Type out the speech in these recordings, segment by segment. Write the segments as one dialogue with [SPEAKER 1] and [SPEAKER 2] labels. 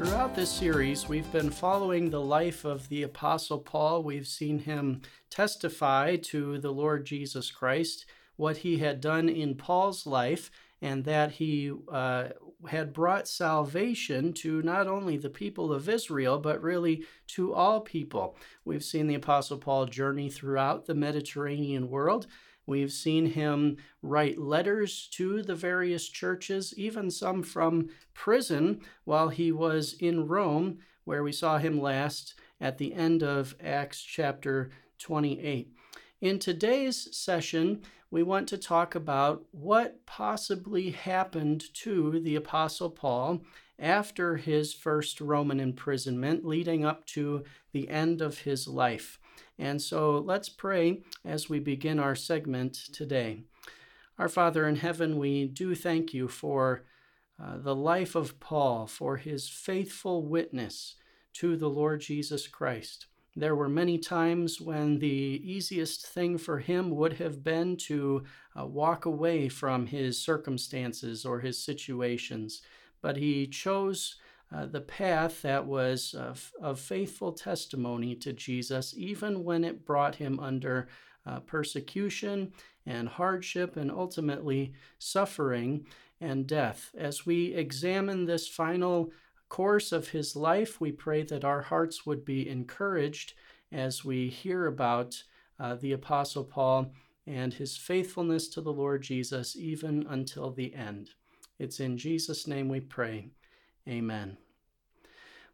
[SPEAKER 1] Throughout this series, we've been following the life of the Apostle Paul. We've seen him testify to the Lord Jesus Christ, what he had done in Paul's life, and that he uh, had brought salvation to not only the people of Israel, but really to all people. We've seen the Apostle Paul journey throughout the Mediterranean world. We've seen him write letters to the various churches, even some from prison while he was in Rome, where we saw him last at the end of Acts chapter 28. In today's session, we want to talk about what possibly happened to the Apostle Paul after his first Roman imprisonment, leading up to the end of his life. And so let's pray as we begin our segment today. Our Father in heaven, we do thank you for uh, the life of Paul, for his faithful witness to the Lord Jesus Christ. There were many times when the easiest thing for him would have been to uh, walk away from his circumstances or his situations, but he chose uh, the path that was of, of, faithful testimony to Jesus, even when it brought him under uh, persecution and hardship and ultimately suffering and death. As we examine this final course of his life, we pray that our hearts would be encouraged as we hear about uh, the Apostle Paul and his faithfulness to the Lord Jesus even until the end. It's in Jesus' name we pray. Amen.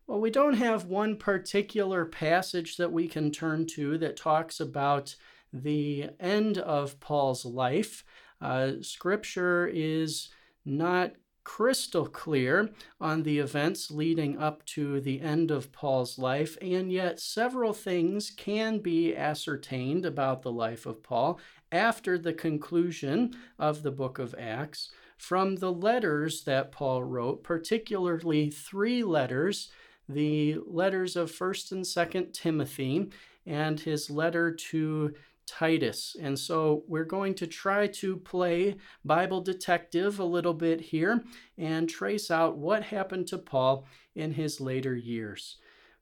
[SPEAKER 1] Well, we don't have one particular passage that we can turn to that talks about the end of Paul's life. Uh, scripture is not crystal clear on the events leading up to the end of Paul's life, and yet several things can be ascertained about the life of Paul after the conclusion of the book of Acts from the letters that Paul wrote, particularly three letters the letters of 1st and 2nd Timothy and his letter to Titus. And so we're going to try to play Bible detective a little bit here and trace out what happened to Paul in his later years.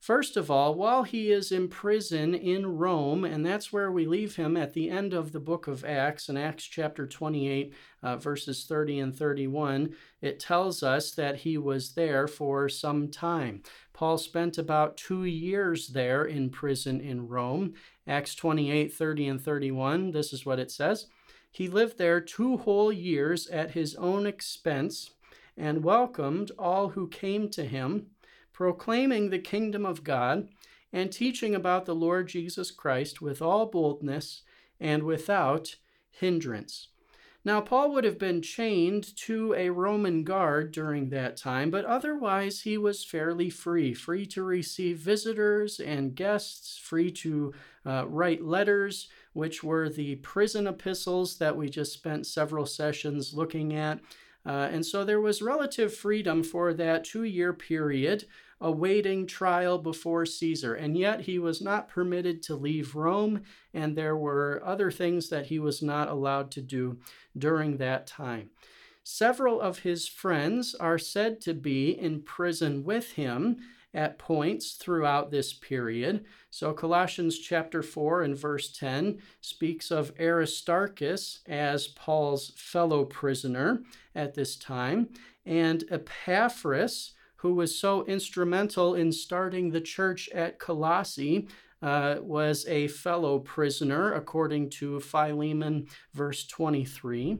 [SPEAKER 1] First of all, while he is in prison in Rome, and that's where we leave him at the end of the book of Acts, in Acts chapter 28, uh, verses 30 and 31, it tells us that he was there for some time. Paul spent about two years there in prison in Rome. Acts 28, 30 and 31, this is what it says. He lived there two whole years at his own expense and welcomed all who came to him proclaiming the kingdom of God, and teaching about the Lord Jesus Christ with all boldness and without hindrance. Now, Paul would have been chained to a Roman guard during that time, but otherwise he was fairly free, free to receive visitors and guests, free to uh, write letters, which were the prison epistles that we just spent several sessions looking at. Uh, and so there was relative freedom for that two year period awaiting trial before Caesar. And yet he was not permitted to leave Rome, and there were other things that he was not allowed to do during that time. Several of his friends are said to be in prison with him at points throughout this period. So Colossians chapter 4 and verse 10 speaks of Aristarchus as Paul's fellow prisoner at this time, and Epaphras, who was so instrumental in starting the church at Colossae, uh, was a fellow prisoner, according to Philemon, verse 23.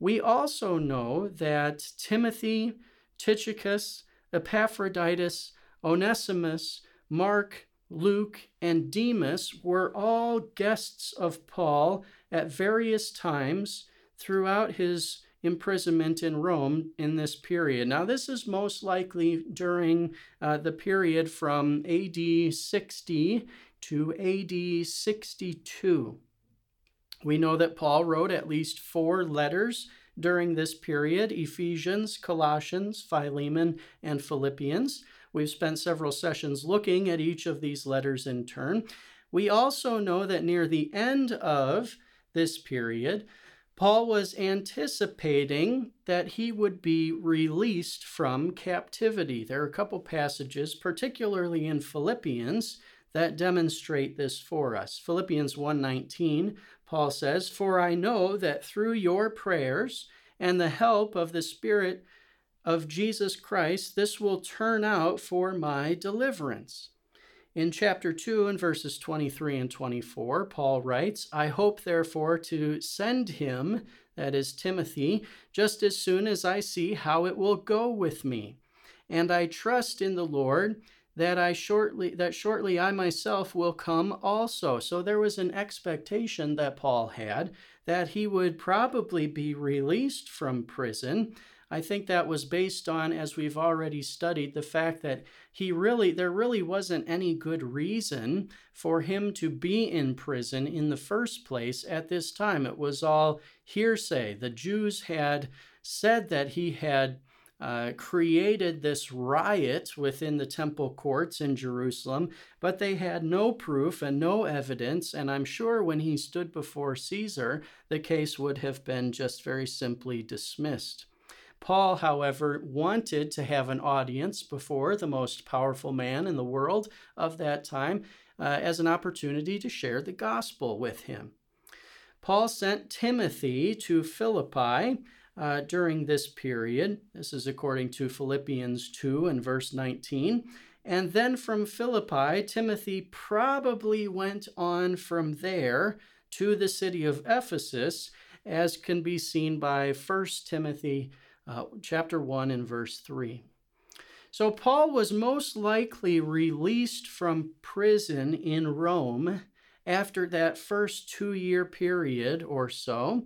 [SPEAKER 1] We also know that Timothy, Tychicus, Epaphroditus, Onesimus, Mark, Luke, and Demas were all guests of Paul at various times throughout his imprisonment in Rome in this period. Now, this is most likely during uh, the period from AD 60 to AD 62. We know that Paul wrote at least four letters during this period Ephesians, Colossians, Philemon, and Philippians. We've spent several sessions looking at each of these letters in turn. We also know that near the end of this period, Paul was anticipating that he would be released from captivity. There are a couple passages, particularly in Philippians, that demonstrate this for us. Philippians 1:19, Paul says, "For I know that through your prayers and the help of the Spirit of Jesus Christ, this will turn out for my deliverance." In chapter 2 and verses 23 and 24, Paul writes, I hope therefore to send him, that is Timothy, just as soon as I see how it will go with me. And I trust in the Lord that I shortly that shortly I myself will come also. So there was an expectation that Paul had that he would probably be released from prison. I think that was based on as we've already studied the fact that he really there really wasn't any good reason for him to be in prison in the first place at this time. It was all hearsay. The Jews had said that he had uh, created this riot within the temple courts in Jerusalem, but they had no proof and no evidence. And I'm sure when he stood before Caesar, the case would have been just very simply dismissed. Paul, however, wanted to have an audience before the most powerful man in the world of that time uh, as an opportunity to share the gospel with him. Paul sent Timothy to Philippi uh, during this period. This is according to Philippians 2 and verse 19. And then from Philippi, Timothy probably went on from there to the city of Ephesus, as can be seen by 1 Timothy uh, chapter 1 and verse 3. So Paul was most likely released from prison in Rome after that first two year period or so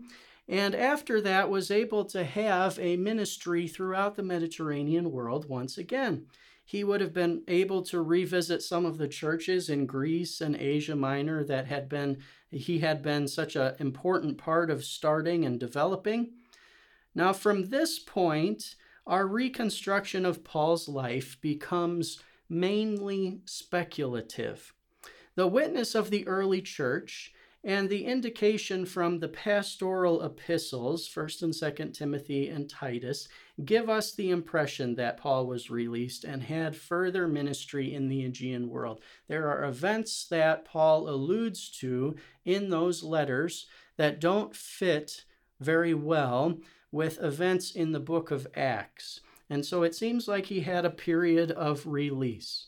[SPEAKER 1] and after that was able to have a ministry throughout the Mediterranean world once again. He would have been able to revisit some of the churches in Greece and Asia Minor that had been he had been such an important part of starting and developing. Now from this point, our reconstruction of Paul's life becomes mainly speculative. The witness of the early church and the indication from the pastoral epistles, 1st and 2nd Timothy and Titus, give us the impression that Paul was released and had further ministry in the Aegean world. There are events that Paul alludes to in those letters that don't fit very well with events in the book of Acts. And so it seems like he had a period of release.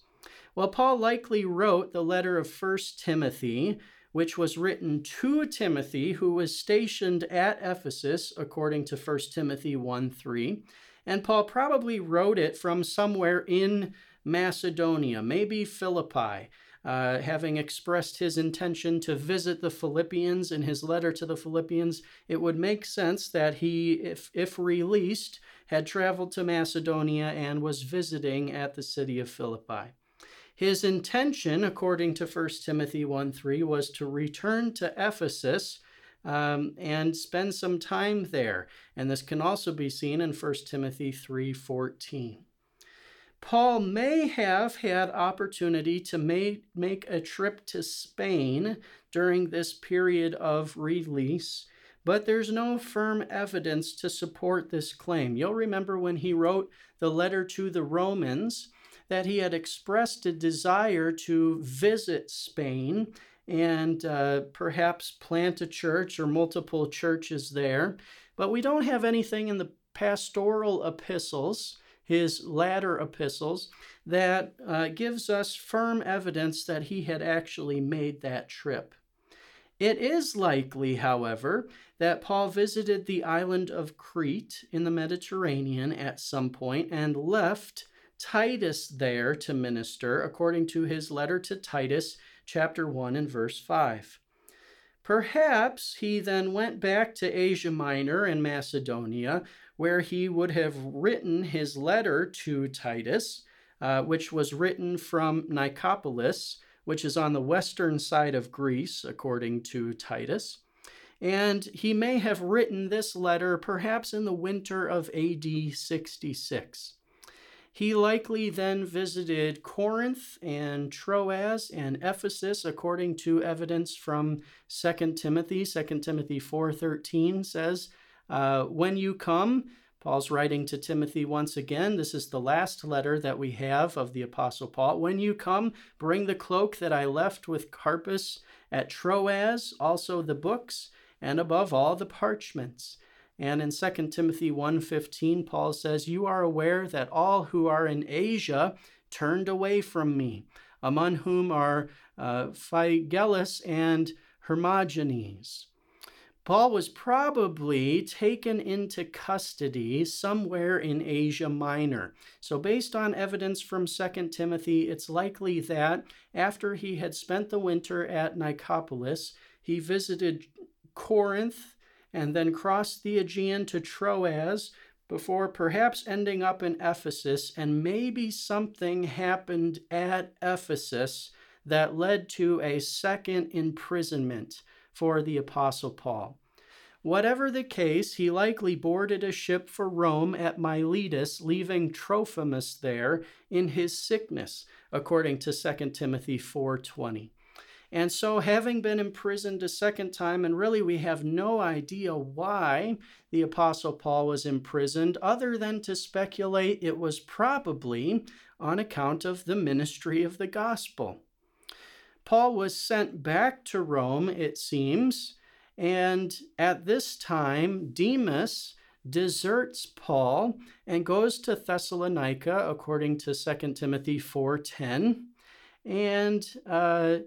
[SPEAKER 1] Well, Paul likely wrote the letter of 1 Timothy which was written to Timothy, who was stationed at Ephesus, according to 1 Timothy 1 3. And Paul probably wrote it from somewhere in Macedonia, maybe Philippi. Uh, having expressed his intention to visit the Philippians in his letter to the Philippians, it would make sense that he, if, if released, had traveled to Macedonia and was visiting at the city of Philippi. His intention, according to 1 Timothy 1 3, was to return to Ephesus um, and spend some time there. And this can also be seen in 1 Timothy 3 14. Paul may have had opportunity to make, make a trip to Spain during this period of release, but there's no firm evidence to support this claim. You'll remember when he wrote the letter to the Romans, that he had expressed a desire to visit Spain and uh, perhaps plant a church or multiple churches there. But we don't have anything in the pastoral epistles, his latter epistles, that uh, gives us firm evidence that he had actually made that trip. It is likely, however, that Paul visited the island of Crete in the Mediterranean at some point and left Titus there to minister according to his letter to Titus, chapter 1 and verse 5. Perhaps he then went back to Asia Minor and Macedonia, where he would have written his letter to Titus, uh, which was written from Nicopolis, which is on the western side of Greece, according to Titus. And he may have written this letter perhaps in the winter of AD 66. He likely then visited Corinth and Troas and Ephesus according to evidence from 2 Timothy. 2 Timothy 4:13 says, uh, "When you come, Paul's writing to Timothy once again. This is the last letter that we have of the Apostle Paul. When you come, bring the cloak that I left with Carpus at Troas, also the books, and above all the parchments. And in 2 Timothy 1:15 Paul says, "You are aware that all who are in Asia turned away from me, among whom are uh, Phygellus and Hermogenes." Paul was probably taken into custody somewhere in Asia Minor. So, based on evidence from 2 Timothy, it's likely that after he had spent the winter at Nicopolis, he visited Corinth and then crossed the Aegean to Troas before perhaps ending up in Ephesus. And maybe something happened at Ephesus that led to a second imprisonment for the Apostle Paul. Whatever the case, he likely boarded a ship for Rome at Miletus, leaving Trophimus there in his sickness, according to 2 Timothy 4:20. And so, having been imprisoned a second time, and really we have no idea why the Apostle Paul was imprisoned, other than to speculate it was probably on account of the ministry of the gospel. Paul was sent back to Rome, it seems, and at this time, Demas deserts Paul and goes to Thessalonica, according to 2 Timothy 4.10. And uh,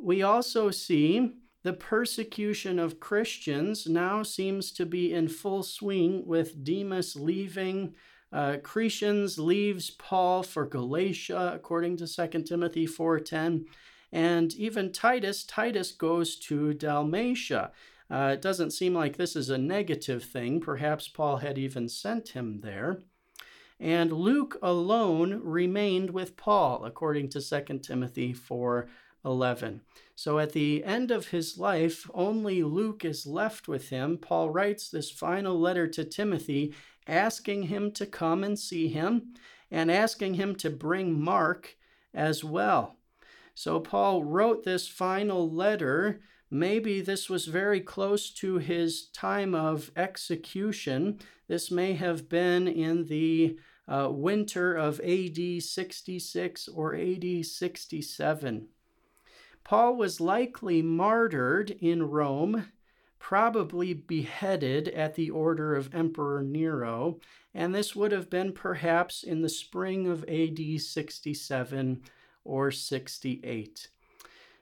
[SPEAKER 1] we also see the persecution of Christians now seems to be in full swing with Demas leaving. Uh, Crescens leaves Paul for Galatia, according to 2 Timothy 4.10. And even Titus, Titus goes to Dalmatia. Uh, it doesn't seem like this is a negative thing. Perhaps Paul had even sent him there. And Luke alone remained with Paul, according to 2 Timothy 4 11. So at the end of his life, only Luke is left with him. Paul writes this final letter to Timothy, asking him to come and see him and asking him to bring Mark as well. So Paul wrote this final letter. Maybe this was very close to his time of execution. This may have been in the uh, winter of AD 66 or AD 67. Paul was likely martyred in Rome, probably beheaded at the order of Emperor Nero, and this would have been perhaps in the spring of AD 67 or 68.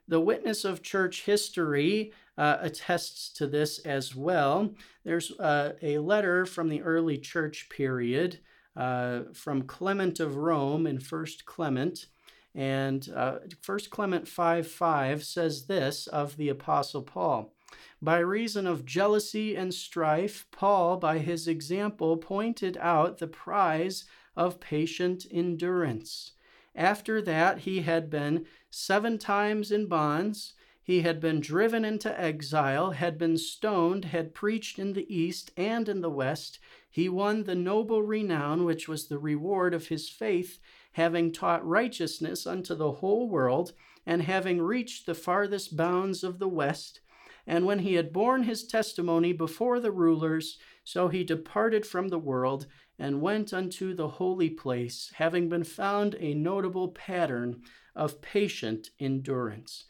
[SPEAKER 1] The witness of church history uh, attests to this as well. There's uh, a letter from the early church period uh, from Clement of Rome in First Clement and uh, 1 Clement 5 5 says this of the Apostle Paul By reason of jealousy and strife, Paul, by his example, pointed out the prize of patient endurance. After that, he had been seven times in bonds. He had been driven into exile, had been stoned, had preached in the east and in the west. He won the noble renown which was the reward of his faith having taught righteousness unto the whole world, and having reached the farthest bounds of the west. And when he had borne his testimony before the rulers, so he departed from the world and went unto the holy place, having been found a notable pattern of patient endurance.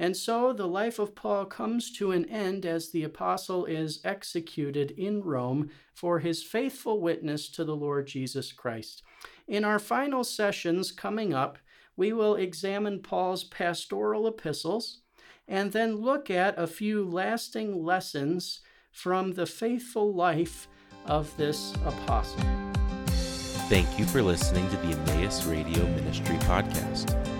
[SPEAKER 1] And so the life of Paul comes to an end as the apostle is executed in Rome for his faithful witness to the Lord Jesus Christ. In our final sessions coming up, we will examine Paul's pastoral epistles and then look at a few lasting lessons from the faithful life of this apostle.
[SPEAKER 2] Thank you for listening to the Emmaus Radio Ministry Podcast.